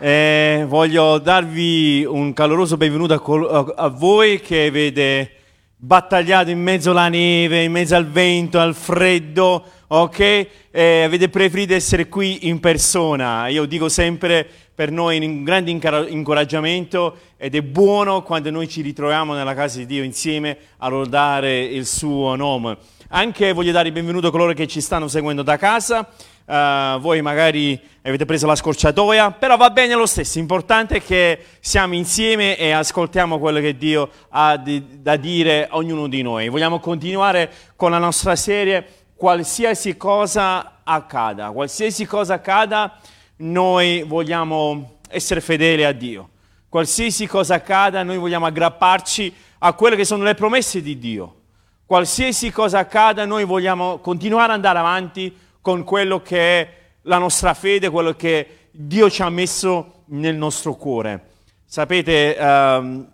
Eh, voglio darvi un caloroso benvenuto a, col- a, voi che avete battagliato in mezzo alla neve, in mezzo al vento, al freddo, ok? Eh, avete preferito essere qui in persona. Io dico sempre per noi un grande incoraggiamento ed è buono quando noi ci ritroviamo nella casa di Dio insieme a lodare il suo nome. Anche voglio dare il benvenuto a coloro che ci stanno seguendo da casa uh, voi magari avete preso la scorciatoia, però va bene lo stesso, l'importante è che siamo insieme e ascoltiamo quello che Dio ha di, da dire a ognuno di noi. Vogliamo continuare con la nostra serie, qualsiasi cosa accada, qualsiasi cosa accada, noi vogliamo essere fedeli a Dio. Qualsiasi cosa accada, noi vogliamo aggrapparci a quelle che sono le promesse di Dio. Qualsiasi cosa accada, noi vogliamo continuare ad andare avanti con quello che è la nostra fede, quello che Dio ci ha messo nel nostro cuore. Sapete, ehm,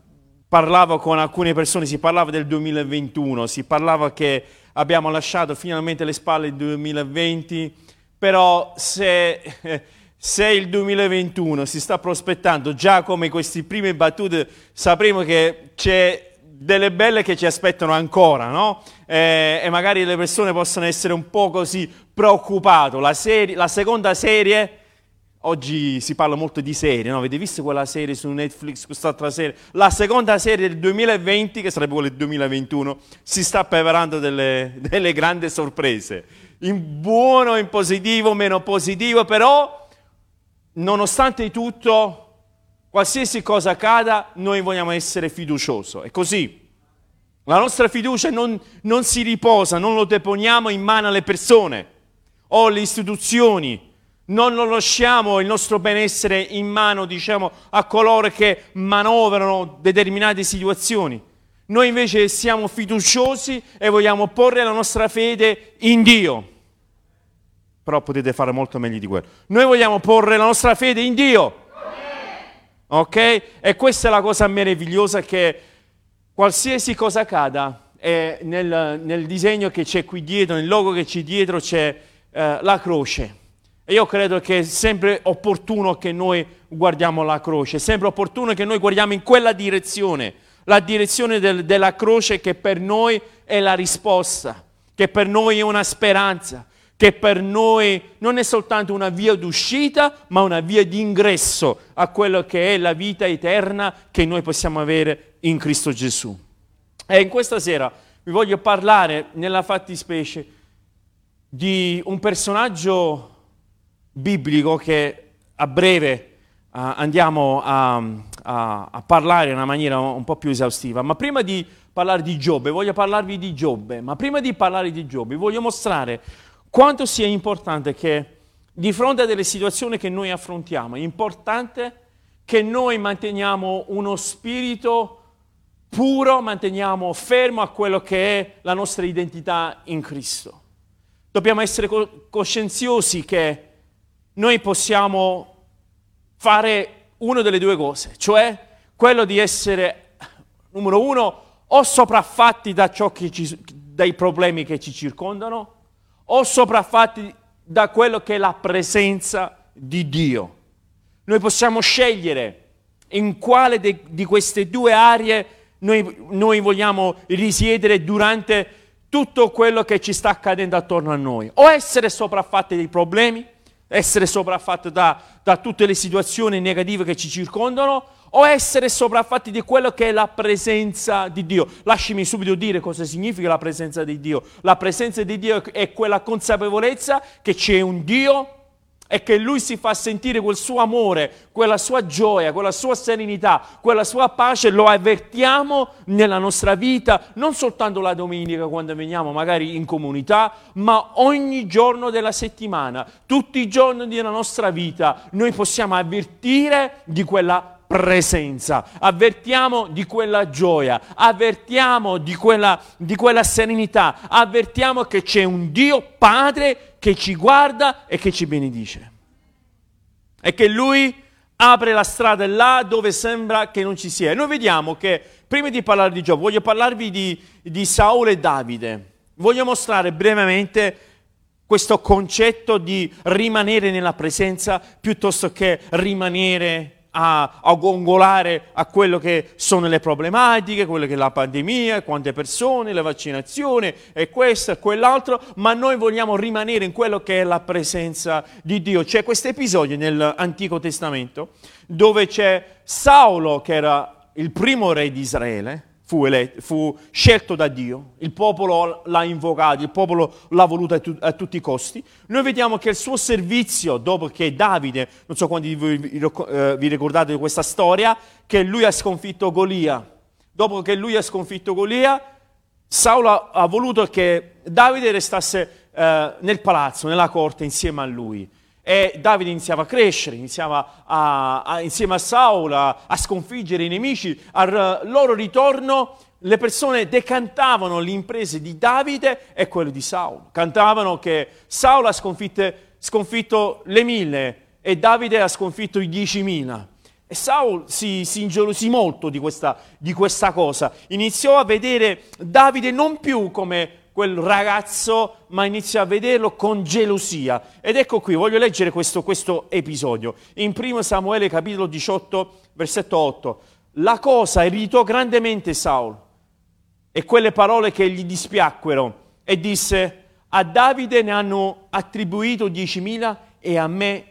parlavo con alcune persone, si parlava del 2021, si parlava che abbiamo lasciato finalmente le spalle il 2020, però se, se il 2021 si sta prospettando già come queste prime battute, sapremo che c'è delle belle che ci aspettano ancora, no? Eh, e magari le persone possono essere un po' così preoccupate. La, la seconda serie, oggi si parla molto di serie, no? Avete visto quella serie su Netflix, quest'altra serie? La seconda serie del 2020, che sarebbe quella del 2021, si sta preparando delle, delle grandi sorprese. In buono, in positivo, meno positivo, però, nonostante tutto qualsiasi cosa accada, noi vogliamo essere fiduciosi. È così. La nostra fiducia non, non si riposa, non lo deponiamo in mano alle persone o alle istituzioni. Non lo lasciamo il nostro benessere in mano, diciamo, a coloro che manovrano determinate situazioni. Noi invece siamo fiduciosi e vogliamo porre la nostra fede in Dio. Però potete fare molto meglio di quello. Noi vogliamo porre la nostra fede in Dio Ok? E questa è la cosa meravigliosa che qualsiasi cosa accada, nel, nel, disegno che c'è qui dietro, nel logo che c'è dietro, c'è eh, la croce. E io credo che è sempre opportuno che noi guardiamo la croce, è sempre opportuno che noi guardiamo in quella direzione, la direzione del, della croce che per noi è la risposta, che per noi è una speranza, che per noi non è soltanto una via d'uscita, ma una via d'ingresso a quello che è la vita eterna che noi possiamo avere in Cristo Gesù. E in questa sera vi voglio parlare nella fattispecie di un personaggio biblico che a breve uh, andiamo a, a, a, parlare in una maniera un po' più esaustiva. Ma prima di parlare di Giobbe, voglio parlarvi di Giobbe, ma prima di parlare di Giobbe voglio mostrare quanto sia importante che di fronte a delle situazioni che noi affrontiamo, è importante che noi manteniamo uno spirito puro, manteniamo fermo a quello che è la nostra identità in Cristo. Dobbiamo essere coscienziosi che noi possiamo fare una delle due cose, cioè quello di essere, numero uno, o sopraffatti da ci, dai problemi che ci circondano, o sopraffatti da quello che è la presenza di Dio. Noi possiamo scegliere in quale de, di queste due aree noi, noi vogliamo risiedere durante tutto quello che ci sta accadendo attorno a noi. O essere sopraffatti dai problemi, essere sopraffatti da, da tutte le situazioni negative che ci circondano, o essere sopraffatti di quello che è la presenza di Dio. Lasciami subito dire cosa significa la presenza di Dio. La presenza di Dio è quella consapevolezza che c'è un Dio e che Lui si fa sentire quel suo amore, quella sua gioia, quella sua serenità, quella sua pace, lo avvertiamo nella nostra vita, non soltanto la domenica quando veniamo magari in comunità, ma ogni giorno della settimana, tutti i giorni della nostra vita, noi possiamo avvertire di quella presenza, avvertiamo di quella gioia, avvertiamo di quella, di quella serenità, avvertiamo che c'è un Dio Padre che ci guarda e che ci benedice. E che Lui apre la strada là dove sembra che non ci sia. E noi vediamo che, prima di parlare di Giove, voglio parlarvi di, di Saul e Davide. Voglio mostrare brevemente questo concetto di rimanere nella presenza piuttosto che rimanere a, a gongolare a quello che sono le problematiche, quello che è la pandemia, quante persone, le vaccinazioni e questo e quell'altro, ma noi vogliamo rimanere in quello che è la presenza di Dio. C'è questo episodio nell'Antico Testamento dove c'è Saulo che era il primo re di Israele, fu, eletto, fu scelto da Dio, il popolo l'ha invocato, il popolo l'ha voluto a, tu, a, tutti i costi. Noi vediamo che il suo servizio, dopo che Davide, non so quanti di voi vi, eh, ricordate di questa storia, che lui ha sconfitto Golia. Dopo che lui ha sconfitto Golia, Saulo ha voluto che Davide restasse eh, nel palazzo, nella corte, insieme a lui. E Davide iniziava a crescere, iniziava a, a, insieme a Saul a, a sconfiggere i nemici. Al loro ritorno le persone decantavano le imprese di Davide e quelle di Saul. Cantavano che Saul ha sconfitto le mille e Davide ha sconfitto i diecimila. E Saul si, si ingelosì molto di questa, di questa cosa. Iniziò a vedere Davide non più come quel ragazzo, ma inizia a vederlo con gelosia. Ed ecco qui, voglio leggere questo, questo episodio. In 1 Samuele capitolo 18, versetto 8. La cosa irritò grandemente Saul e quelle parole che gli dispiacquero e disse, a Davide ne hanno attribuito diecimila e a me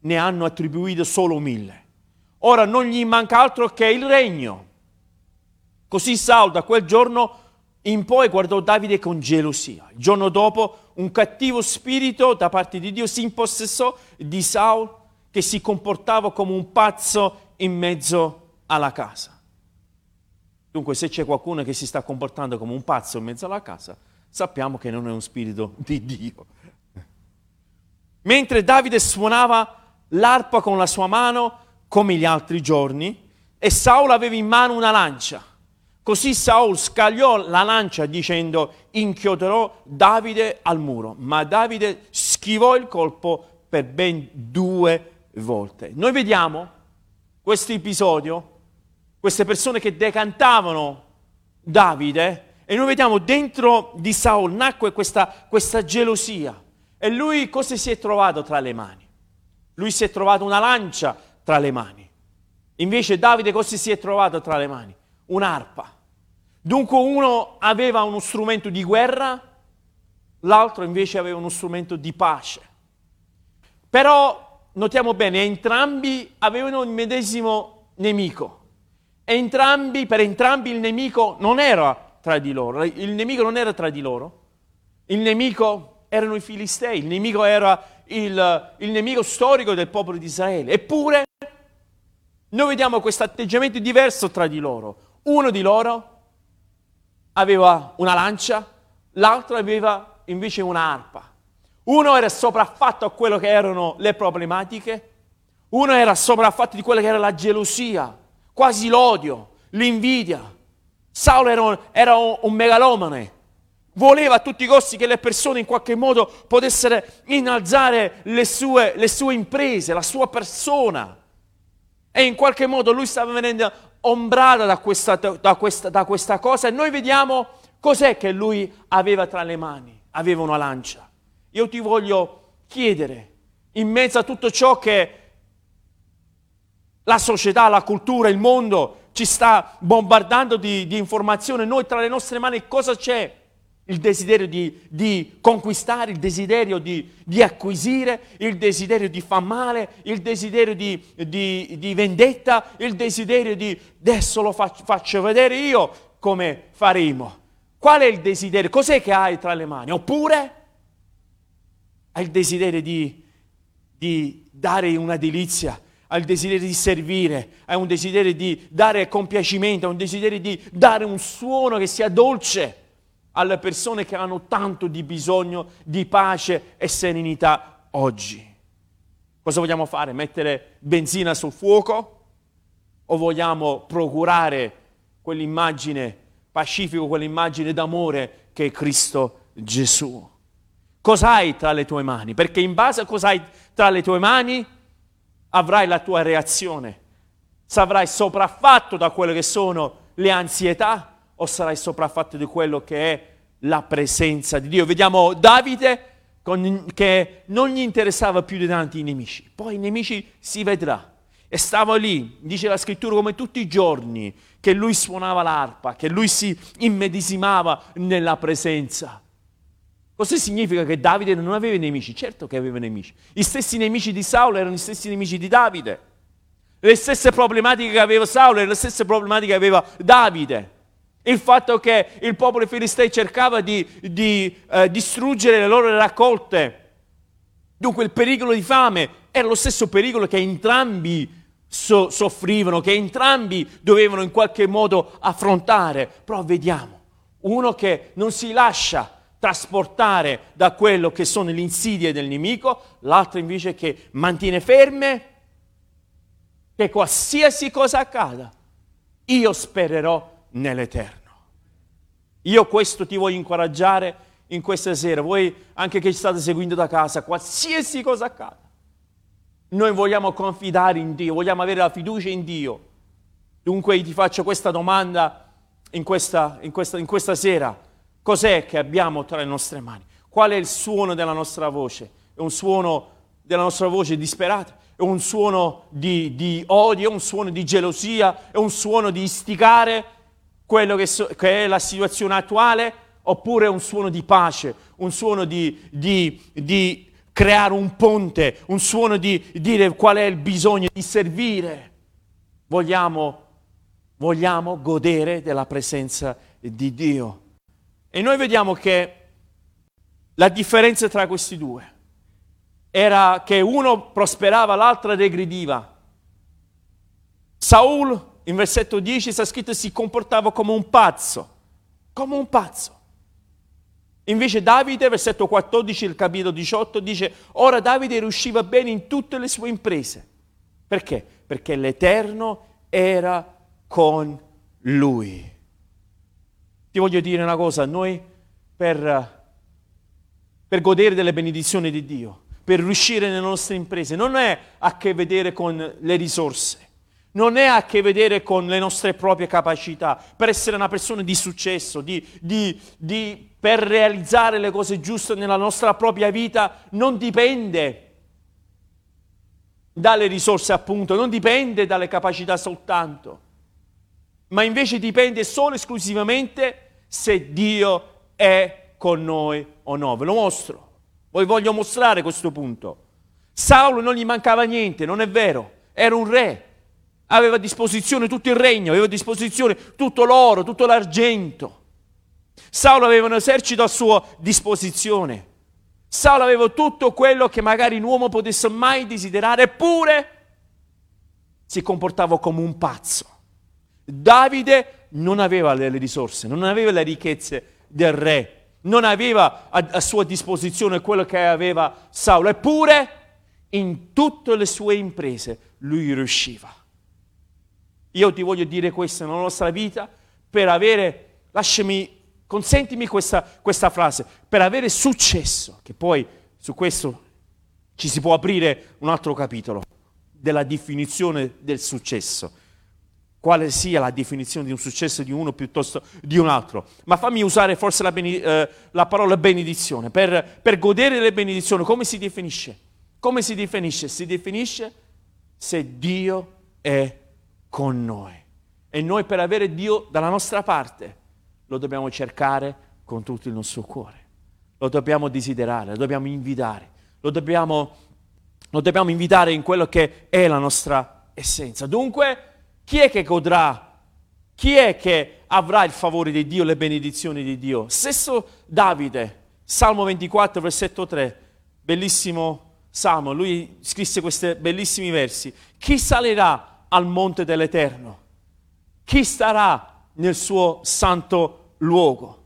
ne hanno attribuito solo mille. Ora non gli manca altro che il regno. Così Saul da quel giorno in poi guardò Davide con gelosia. Il giorno dopo un cattivo spirito da parte di Dio si impossessò di Saul che si comportava come un pazzo in mezzo alla casa. Dunque se c'è qualcuno che si sta comportando come un pazzo in mezzo alla casa, sappiamo che non è un spirito di Dio. Mentre Davide suonava l'arpa con la sua mano, come gli altri giorni, e Saul aveva in mano una lancia. Così Saul scagliò la lancia dicendo inchioderò Davide al muro, ma Davide schivò il colpo per ben due volte. Noi vediamo questo episodio, queste persone che decantavano Davide e noi vediamo dentro di Saul nacque questa, questa gelosia e lui cosa si è trovato tra le mani? Lui si è trovato una lancia tra le mani. Invece Davide cosa si è trovato tra le mani? Un'arpa. Dunque uno aveva uno strumento di guerra, l'altro invece aveva uno strumento di pace. Però notiamo bene, entrambi avevano il medesimo nemico. Entrambi, per entrambi il nemico non era tra di loro, il nemico non era tra di loro, il nemico erano i filistei, il nemico era il, il nemico storico del popolo di Israele. Eppure noi vediamo questo atteggiamento diverso tra di loro. Uno di loro aveva una lancia, l'altro aveva invece un'arpa. Uno era sopraffatto a quello che erano le problematiche, uno era sopraffatto di quella che era la gelosia, quasi l'odio, l'invidia. Saulo era un, era un megalomane, voleva a tutti i costi che le persone in qualche modo potessero innalzare le sue, le sue imprese, la sua persona. E in qualche modo lui stava venendo ombrata da questa, da, questa, da questa cosa e noi vediamo cos'è che lui aveva tra le mani. Aveva una lancia. Io ti voglio chiedere, in mezzo a tutto ciò che la società, la cultura, il mondo ci sta bombardando di, di informazioni, noi tra le nostre mani cosa c'è? Il desiderio di, di, conquistare, il desiderio di, di, acquisire, il desiderio di far male, il desiderio di, di vendetta, il desiderio di adesso lo faccio, faccio, vedere io come faremo. Qual è il desiderio? Cos'è che hai tra le mani? Oppure hai il desiderio di, dare una delizia, hai il desiderio di servire, hai un desiderio di dare compiacimento, hai un desiderio di dare un suono che sia dolce alle persone che hanno tanto di bisogno di pace e serenità oggi. Cosa vogliamo fare? Mettere benzina sul fuoco? O vogliamo procurare quell'immagine pacifico, quell'immagine d'amore che è Cristo Gesù? Cos'hai tra le tue mani? Perché in base a cosa hai tra le tue mani avrai la tua reazione. Sarai sopraffatto da quelle che sono le ansietà o sarai sopraffatto di quello che è la presenza di Dio. Vediamo Davide con, che non gli interessava più di tanti nemici, poi i nemici si vedrà. E stava lì, dice la scrittura, come tutti i giorni, che lui suonava l'arpa, che lui si immedesimava nella presenza. Cosa significa che Davide non aveva nemici? Certo che aveva nemici. Gli stessi nemici di Saulo erano gli stessi nemici di Davide. Le stesse problematiche che aveva Saulo erano le stesse problematiche che aveva Davide il fatto che il popolo filisteo cercava di, di eh, distruggere le loro raccolte. Dunque il pericolo di fame era lo stesso pericolo che entrambi so- soffrivano, che entrambi dovevano in qualche modo affrontare. Però vediamo, uno che non si lascia trasportare da quello che sono le insidie del nemico, l'altro invece che mantiene ferme che qualsiasi cosa accada, io spererò nell'Eterno. Io questo ti voglio incoraggiare in questa sera, voi anche che ci state seguendo da casa, qualsiasi cosa accada. Noi vogliamo confidare in Dio, vogliamo avere la fiducia in Dio. Dunque ti faccio questa domanda in questa, in questa, in questa sera. Cos'è che abbiamo tra le nostre mani? Qual è il suono della nostra voce? È un suono della nostra voce disperata? È un suono di, di odio? È un suono di gelosia? È un suono di istigare? Quello che, so, che, è la situazione attuale, oppure un suono di pace, un suono di, di, di creare un ponte, un suono di dire qual è il bisogno di servire. Vogliamo, vogliamo godere della presenza di Dio. E noi vediamo che la differenza tra questi due era che uno prosperava, l'altro regrediva. Saul in versetto 10 sta scritto si comportava come un pazzo, come un pazzo. Invece Davide, versetto 14, il capitolo 18, dice, ora Davide riusciva bene in tutte le sue imprese. Perché? Perché l'Eterno era con lui. Ti voglio dire una cosa, noi per, per godere delle benedizioni di Dio, per riuscire nelle nostre imprese, non è a che vedere con le risorse non è a che vedere con le nostre proprie capacità. Per essere una persona di successo, di, di, di, per realizzare le cose giuste nella nostra propria vita, non dipende dalle risorse, appunto, non dipende dalle capacità soltanto, ma invece dipende solo e esclusivamente se Dio è con noi o no. Ve lo mostro. Voi voglio mostrare questo punto. Saulo non gli mancava niente, non è vero, era un re aveva a disposizione tutto il regno, aveva a disposizione tutto l'oro, tutto l'argento. Saulo aveva un esercito a sua disposizione. Saulo aveva tutto quello che magari un uomo potesse mai desiderare, eppure si comportava come un pazzo. Davide non aveva le risorse, non aveva le ricchezze del re, non aveva a, a sua disposizione quello che aveva Saulo, eppure in tutte le sue imprese lui riusciva. Io ti voglio dire questo nella nostra vita per avere, lasciami, consentimi questa, questa frase, per avere successo, che poi su questo ci si può aprire un altro capitolo della definizione del successo. Quale sia la definizione di un successo di uno piuttosto di un altro. Ma fammi usare forse la, bene, eh, la parola benedizione. Per, per godere delle benedizioni, come si definisce? Come si definisce? Si definisce se Dio è con noi. E noi per avere Dio dalla nostra parte lo dobbiamo cercare con tutto il nostro cuore. Lo dobbiamo desiderare, lo dobbiamo invitare, lo dobbiamo, lo dobbiamo invitare in quello che è la nostra essenza. Dunque, chi è che godrà? Chi è che avrà il favore di Dio, le benedizioni di Dio? Stesso Davide, Salmo 24, versetto 3, bellissimo Salmo, lui scrisse questi bellissimi versi. Chi salirà al monte dell'Eterno? Chi starà nel suo santo luogo?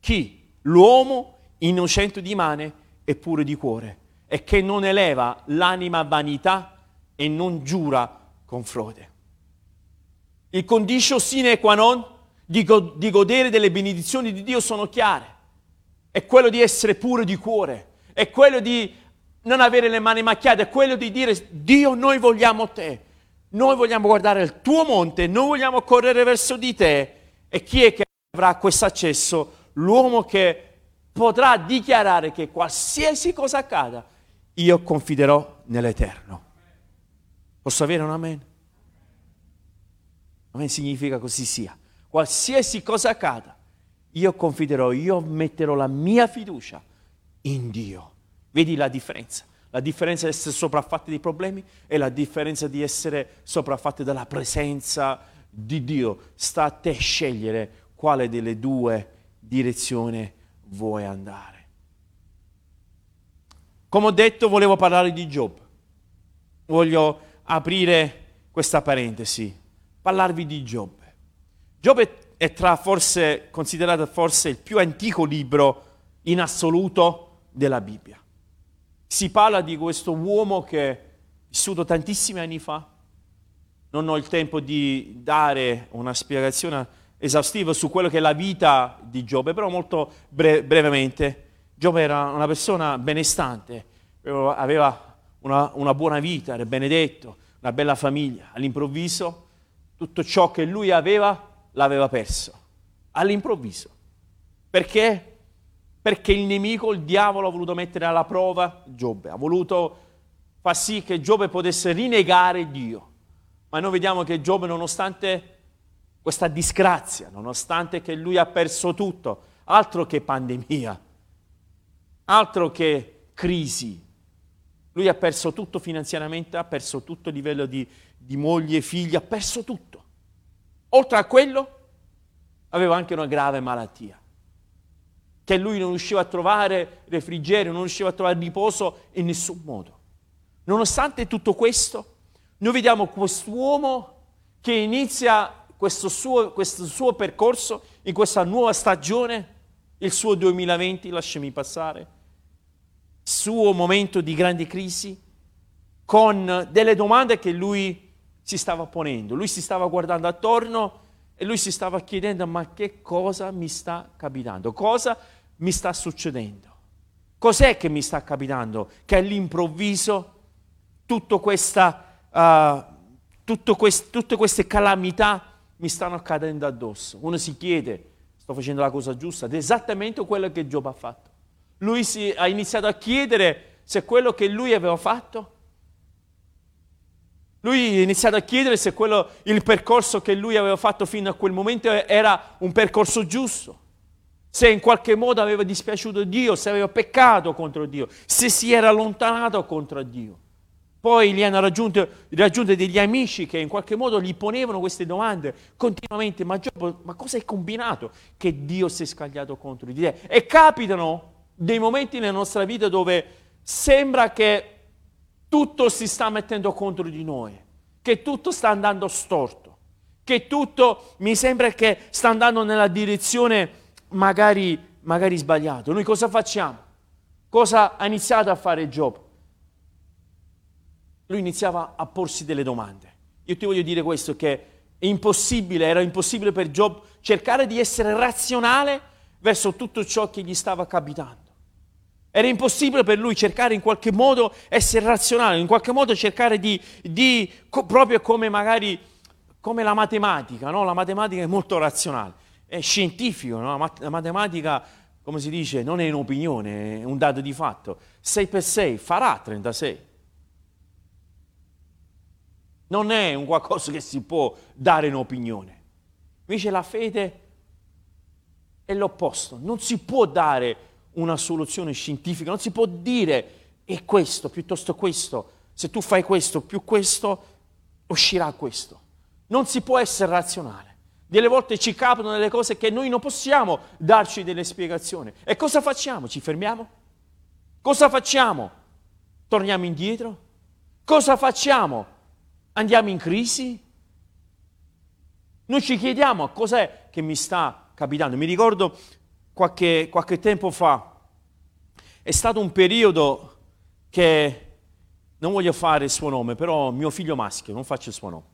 Chi? L'uomo innocente di mane e pure di cuore e che non eleva l'anima a vanità e non giura con frode. il condicio sine qua non di, go- di godere delle benedizioni di Dio sono chiare. È quello di essere puro di cuore, è quello di non avere le mani macchiate, è quello di dire Dio noi vogliamo te, noi vogliamo guardare il tuo monte, noi vogliamo correre verso di te e chi è che avrà questo accesso? L'uomo che potrà dichiarare che qualsiasi cosa accada, io confiderò nell'Eterno. Posso avere un amen? Amen significa così sia. Qualsiasi cosa accada, io confiderò, io metterò la mia fiducia in Dio. Vedi la differenza? La differenza di essere sopraffatti dei problemi e la differenza di essere sopraffatti dalla presenza di Dio. Sta a te scegliere quale delle due direzioni vuoi andare. Come ho detto, volevo parlare di Job. Voglio aprire questa parentesi, parlarvi di Giobbe. Giobbe è tra forse considerato forse il più antico libro in assoluto della Bibbia. Si parla di questo uomo che è vissuto tantissimi anni fa. Non ho il tempo di dare una spiegazione esaustiva su quello che è la vita di Giobbe, però molto bre- brevemente. Giobbe era una persona benestante, aveva una, una buona vita, era benedetto, una bella famiglia. All'improvviso tutto ciò che lui aveva l'aveva perso. All'improvviso. Perché? Perché il nemico, il diavolo, ha voluto mettere alla prova Giobbe, ha voluto far sì che Giobbe potesse rinnegare Dio. Ma noi vediamo che Giobbe, nonostante questa disgrazia, nonostante che lui ha perso tutto, altro che pandemia, altro che crisi, lui ha perso tutto finanziariamente, ha perso tutto a livello di, di moglie, figli, ha perso tutto. Oltre a quello, aveva anche una grave malattia, che lui non riusciva a trovare refrigerio, non riusciva a trovare riposo in nessun modo. Nonostante tutto questo, noi vediamo quest'uomo che inizia questo suo, questo suo percorso in questa nuova stagione, il suo 2020, lasciami passare suo momento di grande crisi con delle domande che lui si stava ponendo. Lui si stava guardando attorno e lui si stava chiedendo ma che cosa mi sta capitando? Cosa mi sta succedendo? Cos'è che mi sta capitando? Che all'improvviso questa, uh, quest, tutte queste calamità mi stanno accadendo addosso. Uno si chiede, sto facendo la cosa giusta? Ed è esattamente quello che Giobbe ha fatto lui si, ha iniziato a chiedere se quello che lui aveva fatto, lui ha iniziato a chiedere se quello, il percorso che lui aveva fatto fino a quel momento era un percorso giusto, se in qualche modo aveva dispiaciuto Dio, se aveva peccato contro Dio, se si era allontanato contro Dio. Poi gli hanno raggiunto, raggiunto degli amici che in qualche modo gli ponevano queste domande continuamente, ma, Giobbo, ma cosa hai combinato che Dio si è scagliato contro di te? E capitano dei momenti nella nostra vita dove sembra che tutto si sta mettendo contro di noi, che tutto sta andando storto, che tutto mi sembra che sta andando nella direzione magari, magari sbagliata. Noi cosa facciamo? Cosa ha iniziato a fare Giobbe? Lui iniziava a porsi delle domande. Io ti voglio dire questo, che è impossibile, era impossibile per Giobbe cercare di essere razionale verso tutto ciò che gli stava capitando. Era impossibile per lui cercare in qualche modo essere razionale, in qualche modo cercare di, di co, proprio come magari come la matematica, no? La matematica è molto razionale, è scientifico, no? La matematica, come si dice, non è un'opinione, è un dato di fatto. 6 per 6 farà 36. Non è un qualcosa che si può dare in opinione. Invece la fede è l'opposto, non si può dare una soluzione scientifica, non si può dire è questo piuttosto questo, se tu fai questo più questo, uscirà questo. Non si può essere razionale. Delle volte ci capitano delle cose che noi non possiamo darci delle spiegazioni. E cosa facciamo? Ci fermiamo? Cosa facciamo? Torniamo indietro? Cosa facciamo? Andiamo in crisi? Noi ci chiediamo cos'è che mi sta capitando. Mi ricordo qualche, qualche tempo fa, è stato un periodo che non voglio fare il suo nome, però mio figlio maschio, non faccio il suo nome.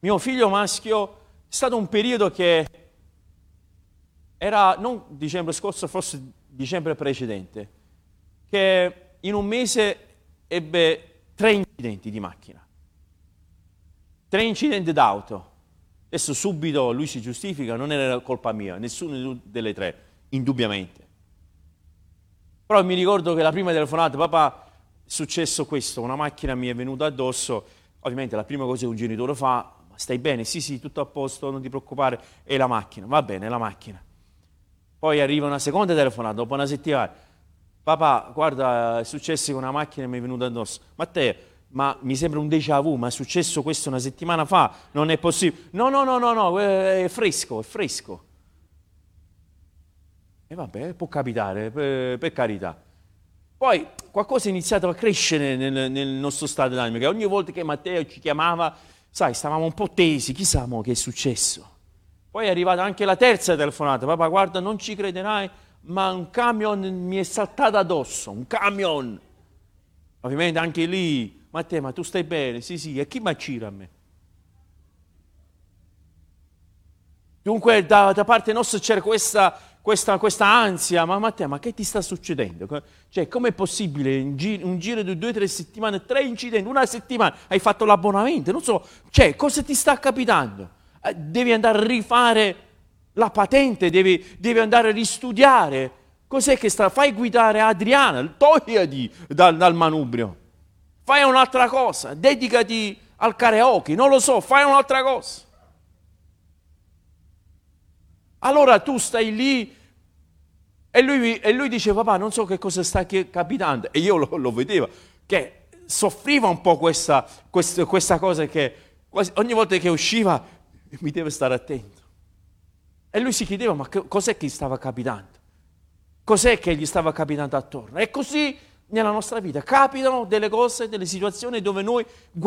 Mio figlio maschio è stato un periodo che era non dicembre scorso, forse dicembre precedente, che in un mese ebbe tre incidenti di macchina, tre incidenti d'auto. Adesso subito lui si giustifica, non era colpa mia, nessuna delle tre, indubbiamente. Però mi ricordo che la prima telefonata, papà, è successo questo, una macchina mi è venuta addosso, ovviamente la prima cosa che un genitore fa, stai bene? Sì, sì, tutto a posto, non ti preoccupare, è la macchina, va bene, è la macchina. Poi arriva una seconda telefonata, dopo una settimana, papà, guarda, è successo che una macchina mi è venuta addosso. Matteo, ma mi sembra un déjà vu, ma è successo questo una settimana fa, non è possibile. No, no, no, no, no, è fresco, è fresco. E vabbè, può capitare, per, per carità. Poi qualcosa è iniziato a crescere nel, nel nostro stato d'animo, che ogni volta che Matteo ci chiamava, sai, stavamo un po' tesi, chissà mo che è successo. Poi è arrivata anche la terza telefonata, papà guarda, non ci crederai, ma un camion mi è saltato addosso, un camion. Ovviamente anche lì Matteo, ma tu stai bene? Sì, sì, e chi mi accira a me? Dunque da, da parte nostra c'era questa, questa, questa, ansia, ma Matteo, ma che ti sta succedendo? Cioè, com'è possibile in giro, un giro di due o tre settimane, tre incidenti, una settimana, hai fatto l'abbonamento? Non so, cioè, cosa ti sta capitando? Eh, devi andare a rifare la patente, devi, devi andare a ristudiare. Cos'è che sta? Fai guidare Adriana, togliati dal, dal manubrio fai un'altra cosa, dedicati al karaoke, non lo so, fai un'altra cosa. Allora tu stai lì e lui, e lui dice, papà, non so che cosa sta capitando. E io lo, lo vedevo, che soffriva un po' questa, questa, questa cosa che ogni volta che usciva mi deve stare attento. E lui si chiedeva, ma cos'è che gli stava capitando? Cos'è che gli stava capitando attorno? E così nella nostra vita. Capitano delle cose, delle situazioni dove noi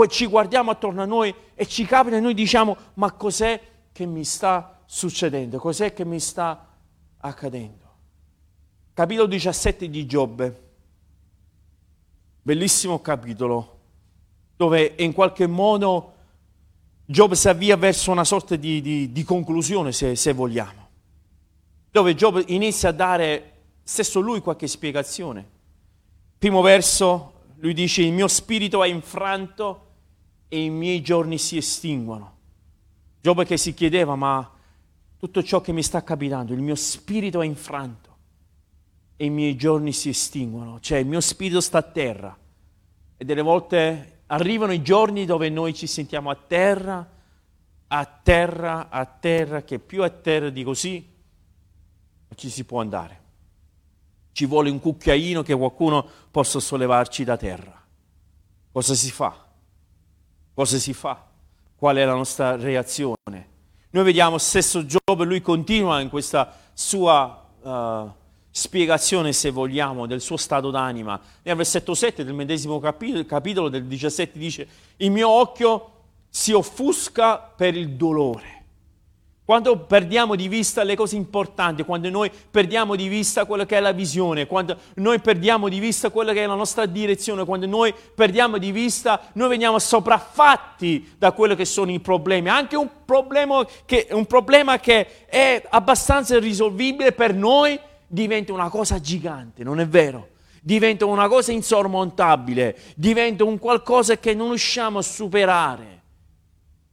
ci guardiamo attorno a noi e ci capita e noi diciamo ma cos'è che mi sta succedendo? Cos'è che mi sta accadendo? Capitolo 17 di Giobbe. Bellissimo capitolo dove in qualche modo Giobbe si avvia verso una sorta di, di, di conclusione, se, se vogliamo, dove Giobbe inizia a dare stesso lui qualche spiegazione Primo verso, lui dice, il mio spirito è infranto e i miei giorni si estinguono. Giobbe che si chiedeva, ma tutto ciò che mi sta capitando, il mio spirito è infranto e i miei giorni si estinguono, cioè il mio spirito sta a terra. E delle volte arrivano i giorni dove noi ci sentiamo a terra, a terra, a terra, che più a terra di così non ci si può andare ci vuole un cucchiaino che qualcuno possa sollevarci da terra. Cosa si fa? Cosa si fa? Qual è la nostra reazione? Noi vediamo stesso Giobbe, lui continua in questa sua uh, spiegazione, se vogliamo, del suo stato d'anima. Nel versetto 7 del medesimo capitolo, capitolo del 17 dice, il mio occhio si offusca per il dolore quando perdiamo di vista le cose importanti, quando noi perdiamo di vista quello che è la visione, quando noi perdiamo di vista quella che è la nostra direzione, quando noi perdiamo di vista, noi veniamo sopraffatti da quello che sono i problemi. Anche un problema che, un problema che è abbastanza irrisolvibile per noi diventa una cosa gigante, non è vero? Diventa una cosa insormontabile, diventa un qualcosa che non riusciamo a superare.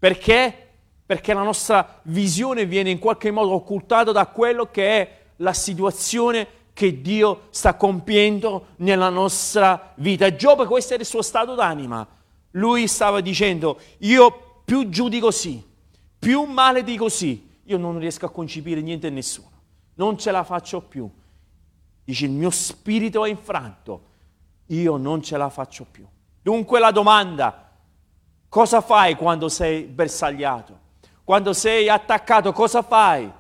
Perché? Perché la nostra visione viene in qualche modo occultata da quello che è la situazione che Dio sta compiendo nella nostra vita. Giobbe questo era il suo stato d'anima. Lui stava dicendo, io più giù di così, più male di così, io non riesco a concepire niente e nessuno. Non ce la faccio più. Dice, il mio spirito è infranto, io non ce la faccio più. Dunque la domanda, cosa fai quando sei bersagliato? Quando sei attaccato, cosa fai?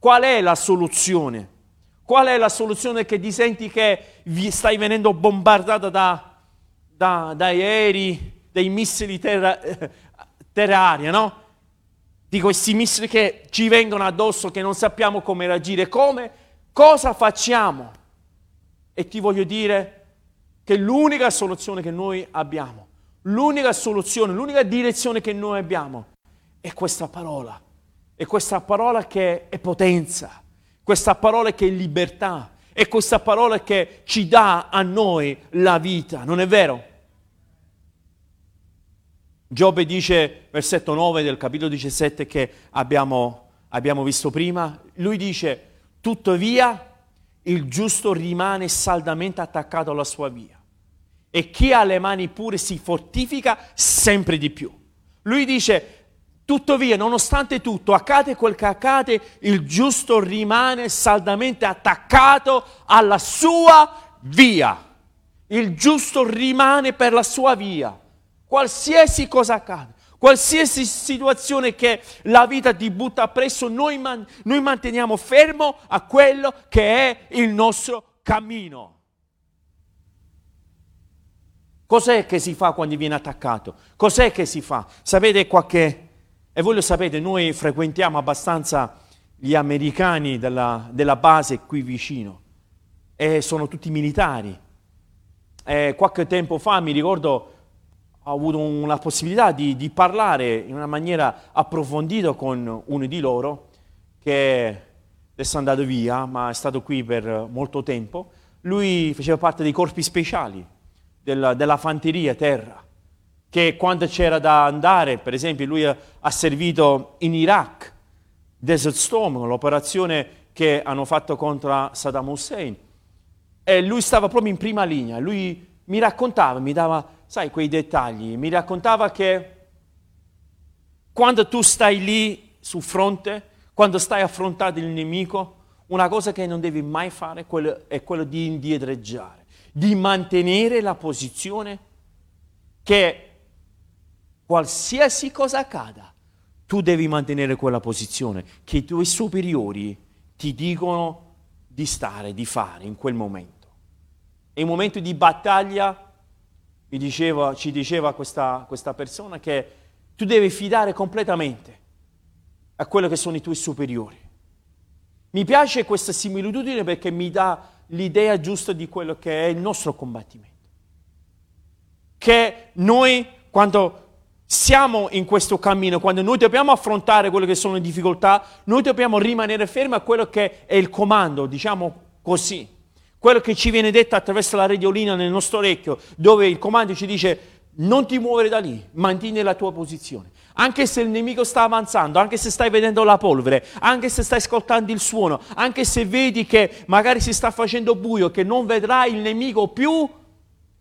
Qual è la soluzione? Qual è la soluzione che ti senti che stai venendo bombardato da, da, da aerei, dai missili terra, terra-aria, no? Di questi missili che ci vengono addosso, che non sappiamo come reagire. Come? Cosa facciamo? E ti voglio dire che l'unica soluzione che noi abbiamo, l'unica soluzione, l'unica direzione che noi abbiamo è questa parola. È questa parola che è potenza, questa parola che è libertà, è questa parola che ci dà a noi la vita, non è vero? Giobbe dice, versetto 9 del capitolo 17 che abbiamo, abbiamo visto prima, lui dice, tuttavia il giusto rimane saldamente attaccato alla sua via e chi ha le mani pure si fortifica sempre di più. Lui dice, tuttavia, nonostante tutto, accade quel che accade, il giusto rimane saldamente attaccato alla sua via. Il giusto rimane per la sua via qualsiasi cosa accada, qualsiasi situazione che la vita ti butta appresso, noi, man- noi manteniamo fermo a quello che è il nostro cammino. Cos'è che si fa quando viene attaccato? Cos'è che si fa? Sapete qualche... E voi lo sapete, noi frequentiamo abbastanza gli americani della, della base qui vicino e sono tutti militari. E qualche tempo fa mi ricordo ho avuto una possibilità di, di, parlare in una maniera approfondita con uno di loro che adesso è andato via, ma è stato qui per molto tempo. Lui faceva parte dei corpi speciali della, della fanteria terra, che quando c'era da andare, per esempio, lui ha, servito in Iraq, Desert Storm, l'operazione che hanno fatto contro Saddam Hussein. E lui stava proprio in prima linea, lui mi raccontava, mi dava sai, quei dettagli. Mi raccontava che quando tu stai lì sul fronte, quando stai affrontando il nemico, una cosa che non devi mai fare è quello di indietreggiare, di mantenere la posizione che qualsiasi cosa accada, tu devi mantenere quella posizione che i tuoi superiori ti dicono di stare, di fare in quel momento. E in momento di battaglia diceva, ci diceva questa, questa persona che tu devi fidare completamente a quello che sono i tuoi superiori. Mi piace questa similitudine perché mi dà l'idea giusta di quello che è il nostro combattimento. Che noi, quando siamo in questo cammino, quando noi dobbiamo affrontare quelle che sono le difficoltà, noi dobbiamo rimanere fermi a quello che è il comando, diciamo così quello che ci viene detto attraverso la radiolina nel nostro orecchio, dove il comando ci dice non ti muovere da lì, mantieni la tua posizione. Anche se il nemico sta avanzando, anche se stai vedendo la polvere, anche se stai ascoltando il suono, anche se vedi che magari si sta facendo buio, che non vedrai il nemico più,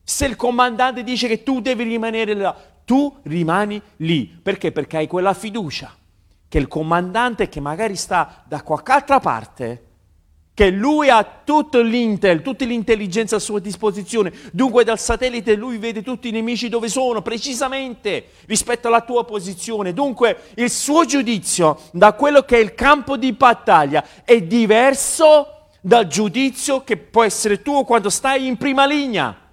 se il comandante dice che tu devi rimanere là, tu rimani lì. Perché? Perché hai quella fiducia che il comandante che magari sta da qualche altra parte che lui ha tutto l'intel, tutta l'intelligenza a sua disposizione. Dunque dal satellite lui vede tutti i nemici dove sono, precisamente rispetto alla tua posizione. Dunque il suo giudizio da quello che è il campo di battaglia è diverso dal giudizio che può essere tuo quando stai in prima linea.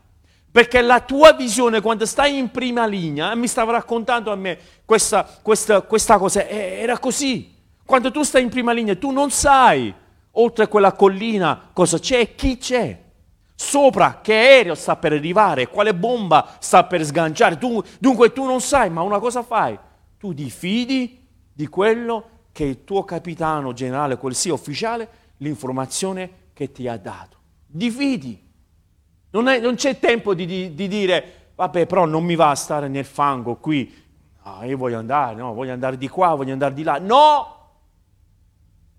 Perché la tua visione quando stai in prima linea, mi stava raccontando a me questa, questa, questa cosa, era così. Quando tu stai in prima linea tu non sai oltre quella collina cosa c'è e chi c'è. Sopra che aereo sta per arrivare, quale bomba sta per sganciare. Tu, dunque tu non sai, ma una cosa fai. Tu ti fidi di quello che il tuo capitano generale, quel sia ufficiale, l'informazione che ti ha dato. Di fidi. Non, è, non c'è tempo di, di, di, dire, vabbè, però non mi va a stare nel fango qui. No, io voglio andare, no, voglio andare di qua, voglio andare di là. No!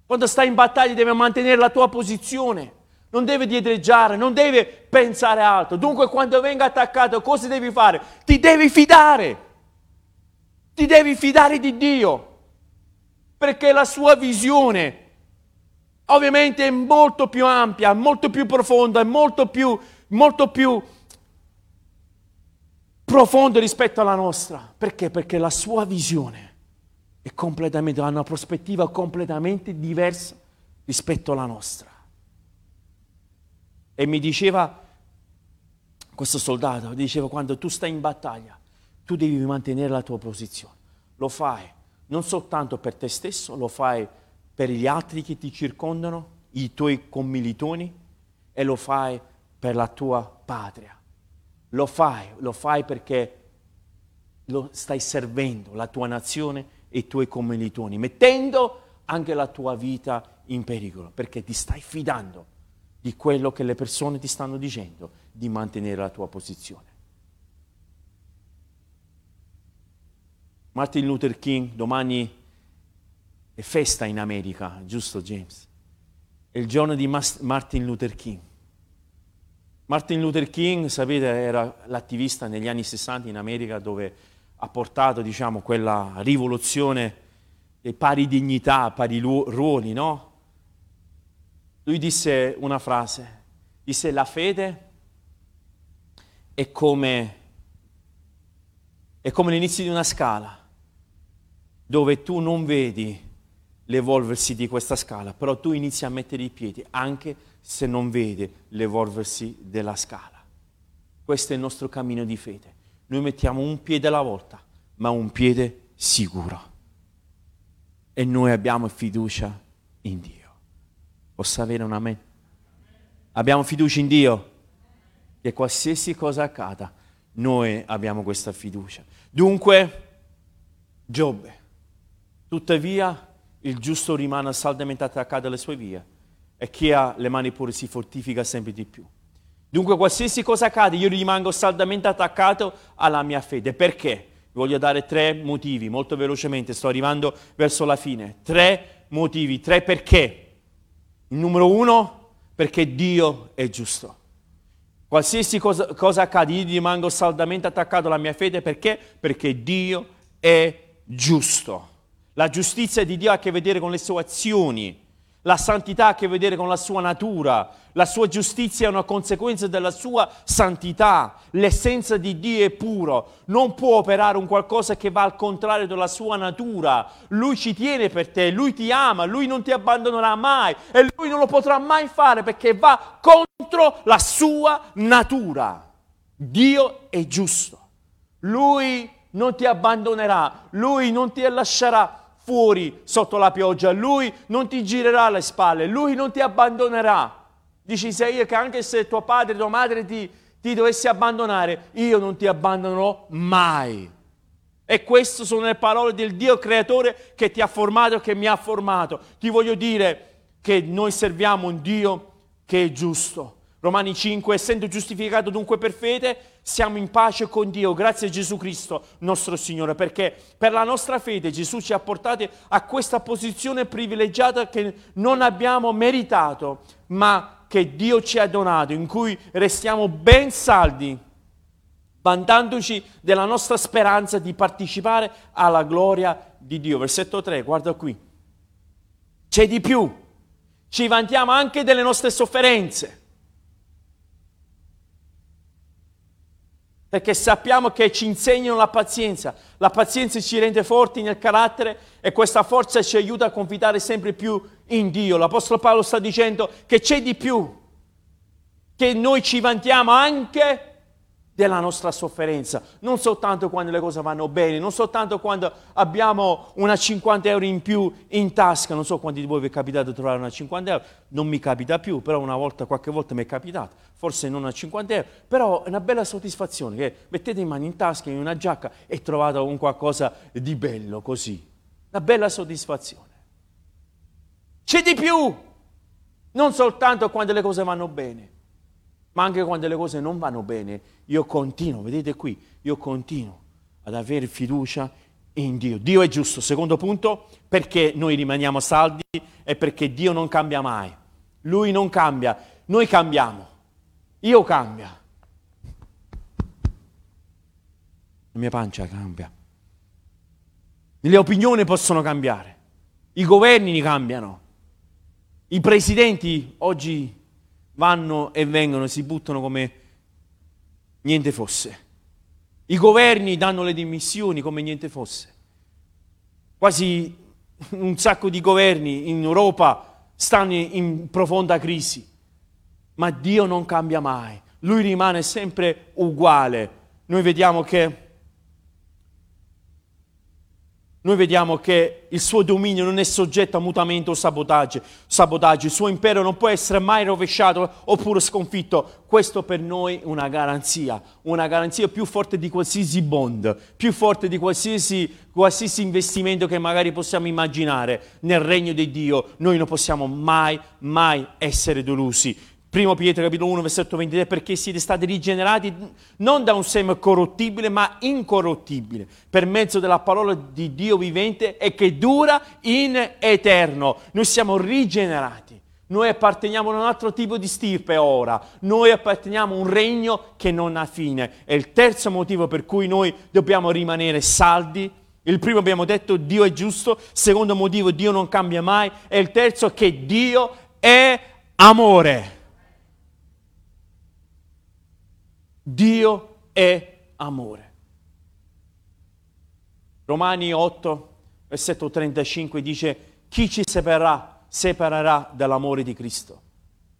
Quando stai in battaglia devi mantenere la tua posizione, non devi dietreggiare, non devi pensare altro. Dunque quando venga attaccato cosa devi fare? Ti devi fidare, ti devi fidare di Dio, perché la sua visione ovviamente è molto più ampia, molto più profonda, molto più, molto più profonda rispetto alla nostra. Perché? Perché la sua visione è completamente, ha una prospettiva completamente diversa rispetto alla nostra. E mi diceva, questo soldato, diceva quando tu stai in battaglia, tu devi mantenere la tua posizione. Lo fai non soltanto per te stesso, lo fai per gli altri che ti circondano, i tuoi commilitoni, e lo fai per la tua patria. Lo fai, lo fai perché lo stai servendo, la tua nazione e i tuoi commilitoni, mettendo anche la tua vita in pericolo, perché ti stai fidando di quello che le persone ti stanno dicendo, di mantenere la tua posizione. Martin Luther King, domani è festa in America, giusto James? È il giorno di Martin Luther King. Martin Luther King, sapete, era l'attivista negli anni 60 in America dove ha portato, diciamo, quella rivoluzione dei pari dignità, pari ruoli, no? Lui disse una frase, disse la fede è come, è come l'inizio di una scala dove tu non vedi l'evolversi di questa scala, però tu inizi a mettere i piedi anche se non vedi l'evolversi della scala. Questo è il nostro cammino di fede. Noi mettiamo un piede alla volta, ma un piede sicuro. E noi abbiamo fiducia in Dio. Posso avere un amen? Abbiamo fiducia in Dio che qualsiasi cosa accada, noi abbiamo questa fiducia. Dunque, Giobbe, tuttavia il giusto rimane saldamente attaccato alle sue vie e chi ha le mani pure si fortifica sempre di più. Dunque, qualsiasi cosa accade, io rimango saldamente attaccato alla mia fede. Perché? Voglio dare tre motivi, molto velocemente, sto arrivando verso la fine. Tre motivi, tre perché. Il numero uno, perché Dio è giusto. Qualsiasi cosa, cosa accade, io rimango saldamente attaccato alla mia fede perché? Perché Dio è giusto. La giustizia di Dio ha a che vedere con le sue azioni. La santità ha a che vedere con la sua natura, la sua giustizia è una conseguenza della sua santità. L'essenza di Dio è puro, non può operare un qualcosa che va al contrario della sua natura. Lui ci tiene per te, lui ti ama, lui non ti abbandonerà mai e lui non lo potrà mai fare perché va contro la sua natura. Dio è giusto. Lui non ti abbandonerà, lui non ti lascerà fuori sotto la pioggia, lui non ti girerà le spalle, lui non ti abbandonerà. Dice Isaia che anche se tuo padre tua madre ti, ti dovessi abbandonare, io non ti abbandonerò mai. E queste sono le parole del Dio creatore che ti ha formato, che mi ha formato. Ti voglio dire che noi serviamo un Dio che è giusto. Romani 5, essendo giustificato dunque per fede, siamo in pace con Dio, grazie a Gesù Cristo, nostro Signore, perché per la nostra fede Gesù ci ha portati a questa posizione privilegiata che non abbiamo meritato, ma che Dio ci ha donato, in cui restiamo ben saldi, vantandoci della nostra speranza di partecipare alla gloria di Dio. Versetto 3, guarda qui. C'è di più. Ci vantiamo anche delle nostre sofferenze perché sappiamo che ci insegnano la pazienza. La pazienza ci rende forti nel carattere e questa forza ci aiuta a confidare sempre più in Dio. L'Apostolo Paolo sta dicendo che c'è di più, che noi ci vantiamo anche della nostra sofferenza, non soltanto quando le cose vanno bene, non soltanto quando abbiamo una 50 euro in più in tasca, non so quanti di voi vi è capitato di trovare una 50 euro, non mi capita più, però una volta, qualche volta mi è capitato, forse non una 50 euro, però è una bella soddisfazione che mettete in mano in tasca, in una giacca e trovate un qualcosa di bello così, una bella soddisfazione. C'è di più, non soltanto quando le cose vanno bene, ma anche quando le cose non vanno bene, io continuo, vedete qui, io continuo ad avere fiducia in Dio. Dio è giusto. Secondo punto, perché noi rimaniamo saldi e perché Dio non cambia mai. Lui non cambia, noi cambiamo. Io cambio. La mia pancia cambia. Le opinioni possono cambiare. I governi cambiano. I presidenti oggi vanno e vengono, si buttano come niente fosse. I governi danno le dimissioni come niente fosse. Quasi un sacco di governi in Europa stanno in profonda crisi, ma Dio non cambia mai, Lui rimane sempre uguale. Noi vediamo che noi vediamo che il suo dominio non è soggetto a mutamento o sabotaggio, sabotaggio, il suo impero non può essere mai rovesciato oppure sconfitto. Questo per noi è una garanzia, una garanzia più forte di qualsiasi bond, più forte di qualsiasi, qualsiasi investimento che magari possiamo immaginare nel regno di Dio. Noi non possiamo mai, mai essere delusi. Primo Pietro capitolo 1 versetto 23 perché siete stati rigenerati non da un seme corruttibile ma incorruttibile per mezzo della parola di Dio vivente e che dura in eterno. Noi siamo rigenerati. Noi apparteniamo a un altro tipo di stirpe ora, noi apparteniamo a un regno che non ha fine. È il terzo motivo per cui noi dobbiamo rimanere saldi. Il primo abbiamo detto Dio è giusto, secondo motivo Dio non cambia mai e il terzo che Dio è amore. Dio è amore. Romani 8, versetto 35 dice, chi ci separerà, separerà dall'amore di Cristo?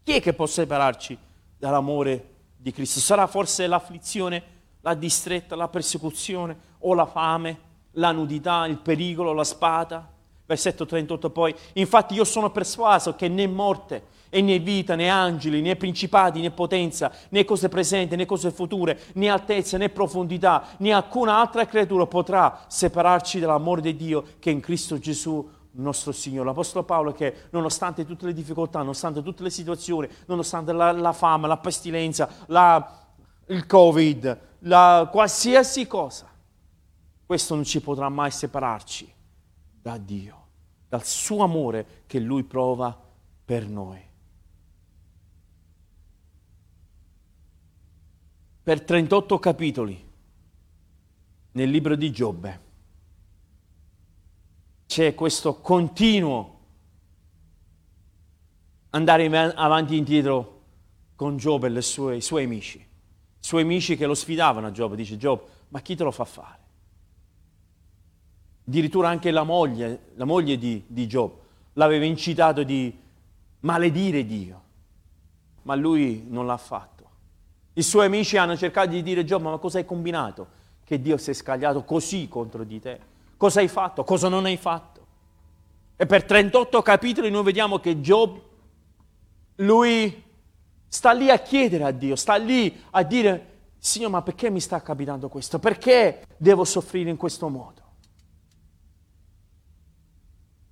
Chi è che può separarci dall'amore di Cristo? Sarà forse l'afflizione, la distretta, la persecuzione o la fame, la nudità, il pericolo, la spada? Versetto 38 poi, infatti io sono persuaso che né morte, e né vita, né angeli, né principati, né potenza, né cose presenti, né cose future, né altezza, né profondità, né alcuna altra creatura potrà separarci dall'amore di Dio che è in Cristo Gesù nostro Signore. L'Apostolo Paolo che nonostante tutte le difficoltà, nonostante tutte le situazioni, nonostante la, la fame, la pestilenza, la, il Covid, la, qualsiasi cosa, questo non ci potrà mai separarci da Dio, dal suo amore che Lui prova per noi. Per 38 capitoli nel libro di Giobbe. C'è questo continuo andare avanti e indietro con Giobbe e sue, i suoi amici. I suoi amici che lo sfidavano a Giobbe, dice Giobbe, ma chi te lo fa fare? Addirittura anche la moglie, la moglie di, di Giobbe l'aveva incitato di maledire Dio, ma lui non l'ha fatto. I suoi amici hanno cercato di dire Giobbe, ma cosa hai combinato? Che Dio si è scagliato così contro di te. Cosa hai fatto? Cosa non hai fatto? E per 38 capitoli noi vediamo che Giobbe, lui sta lì a chiedere a Dio, sta lì a dire, Signore, ma perché mi sta capitando questo? Perché devo soffrire in questo modo?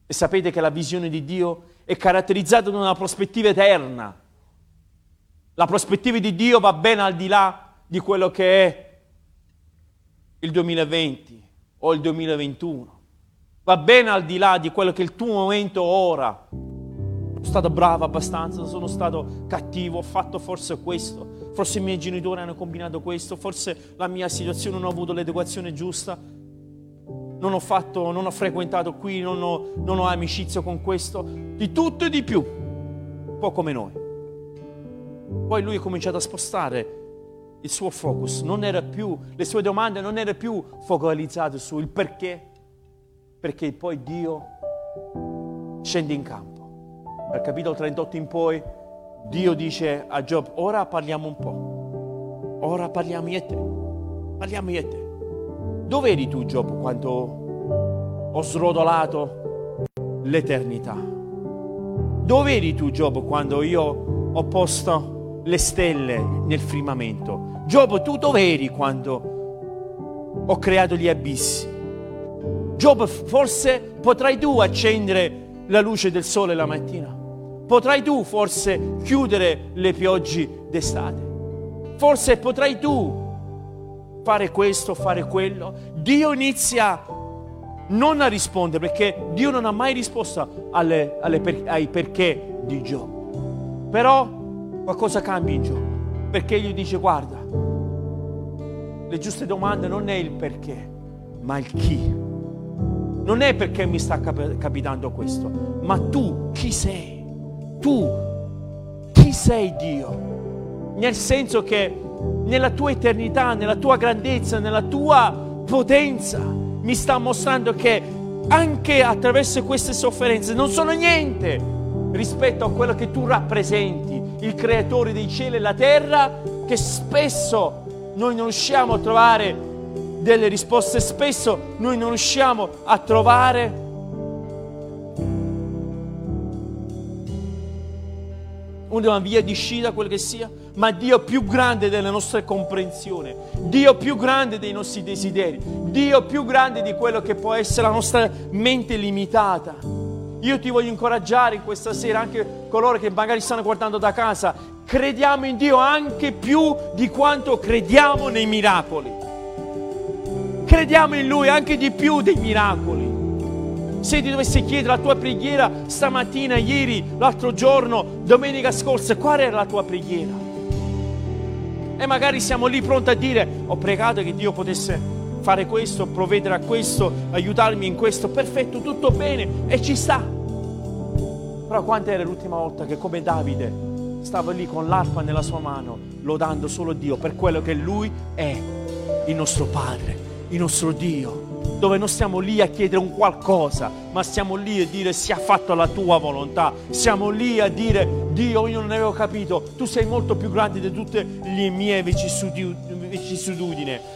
E sapete che la visione di Dio è caratterizzata da una prospettiva eterna. La prospettiva di Dio va ben al di là di quello che è il 2020 o il 2021. Va ben al di là di quello che è il tuo momento ora. Sono stato bravo abbastanza, sono stato cattivo, ho fatto forse questo, forse i miei genitori hanno combinato questo, forse la mia situazione non ho avuto l'educazione giusta, non ho, fatto, non ho frequentato qui, non ho, non ho amicizia con questo, di tutto e di più, un po' come noi. Poi lui ha cominciato a spostare il suo focus, non era più, le sue domande non erano più focalizzate sul perché, perché poi Dio scende in campo. Dal capitolo 38 in poi Dio dice a Giobbe, ora parliamo un po', ora parliamo io e te, parliamo io e te. Dove eri tu Giobbe quando ho srodolato l'eternità? Dove eri tu Giobbe quando io ho posto le stelle nel firmamento. Giobbe, tu dove eri quando ho creato gli abissi? Giobbe, forse potrai tu accendere la luce del sole la mattina? Potrai tu forse chiudere le piogge d'estate? Forse potrai tu fare questo, fare quello? Dio inizia non a rispondere perché Dio non ha mai risposto alle, alle per, ai perché di Giobbe. Però qualcosa cambia in Giobbe. Perché gli dice guarda, le giuste domande non è il perché, ma il chi. Non è perché mi sta cap- capitando questo, ma tu chi sei? Tu chi sei Dio? Nel senso che nella tua eternità, nella tua grandezza, nella tua potenza, mi sta mostrando che anche attraverso queste sofferenze non sono niente rispetto a quello che tu rappresenti il creatore dei cieli e la terra, che spesso noi non riusciamo a trovare delle risposte, spesso noi non riusciamo a trovare una via di uscita, quel che sia, ma Dio più grande delle nostre comprensioni, Dio più grande dei nostri desideri, Dio più grande di quello che può essere la nostra mente limitata. Io ti voglio incoraggiare in questa sera, anche coloro che magari stanno guardando da casa, crediamo in Dio anche più di quanto crediamo nei miracoli. Crediamo in Lui anche di più dei miracoli. Se ti dovessi chiedere la tua preghiera stamattina, ieri, l'altro giorno, domenica scorsa, qual era la tua preghiera? E magari siamo lì pronti a dire, ho pregato che Dio potesse fare questo, provvedere a questo, aiutarmi in questo, perfetto, tutto bene e ci sta. Però quanta era l'ultima volta che come Davide stava lì con l'arpa nella sua mano, lodando solo Dio per quello che Lui è, il nostro Padre, il nostro Dio dove non stiamo lì a chiedere un qualcosa, ma stiamo lì a dire sia fatto la tua volontà, siamo lì a dire Dio io non avevo capito, tu sei molto più grande di tutte le mie vicissitudini.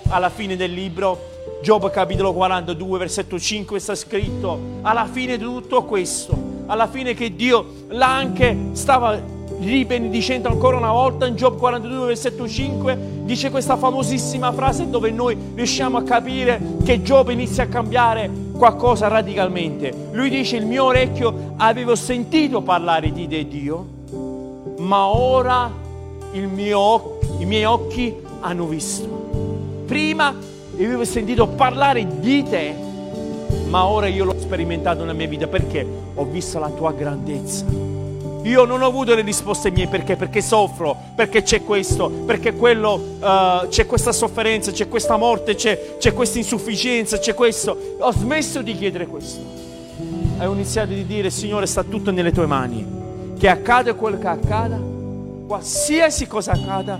Alla fine del libro Giobbe capitolo 42 versetto 5 sta scritto, alla fine di tutto questo, alla fine che Dio l'ha anche stava ribenedicendo ancora una volta in Giobbe 42 versetto 5 dice questa famosissima frase dove noi riusciamo a capire che Giobbe inizia a cambiare qualcosa radicalmente. Lui dice il mio orecchio avevo sentito parlare di Dio, ma ora mio, i miei occhi hanno visto. Prima avevo sentito parlare di te, ma ora io l'ho sperimentato nella mia vita perché ho visto la tua grandezza io non ho avuto le risposte mie perché? Perché soffro, perché c'è questo, perché quello, uh, c'è questa sofferenza, c'è questa morte, c'è, c'è questa insufficienza, c'è questo. Ho smesso di chiedere questo. Ho iniziato a dire, Signore, sta tutto nelle tue mani. Che accada quello che accada, qualsiasi cosa accada,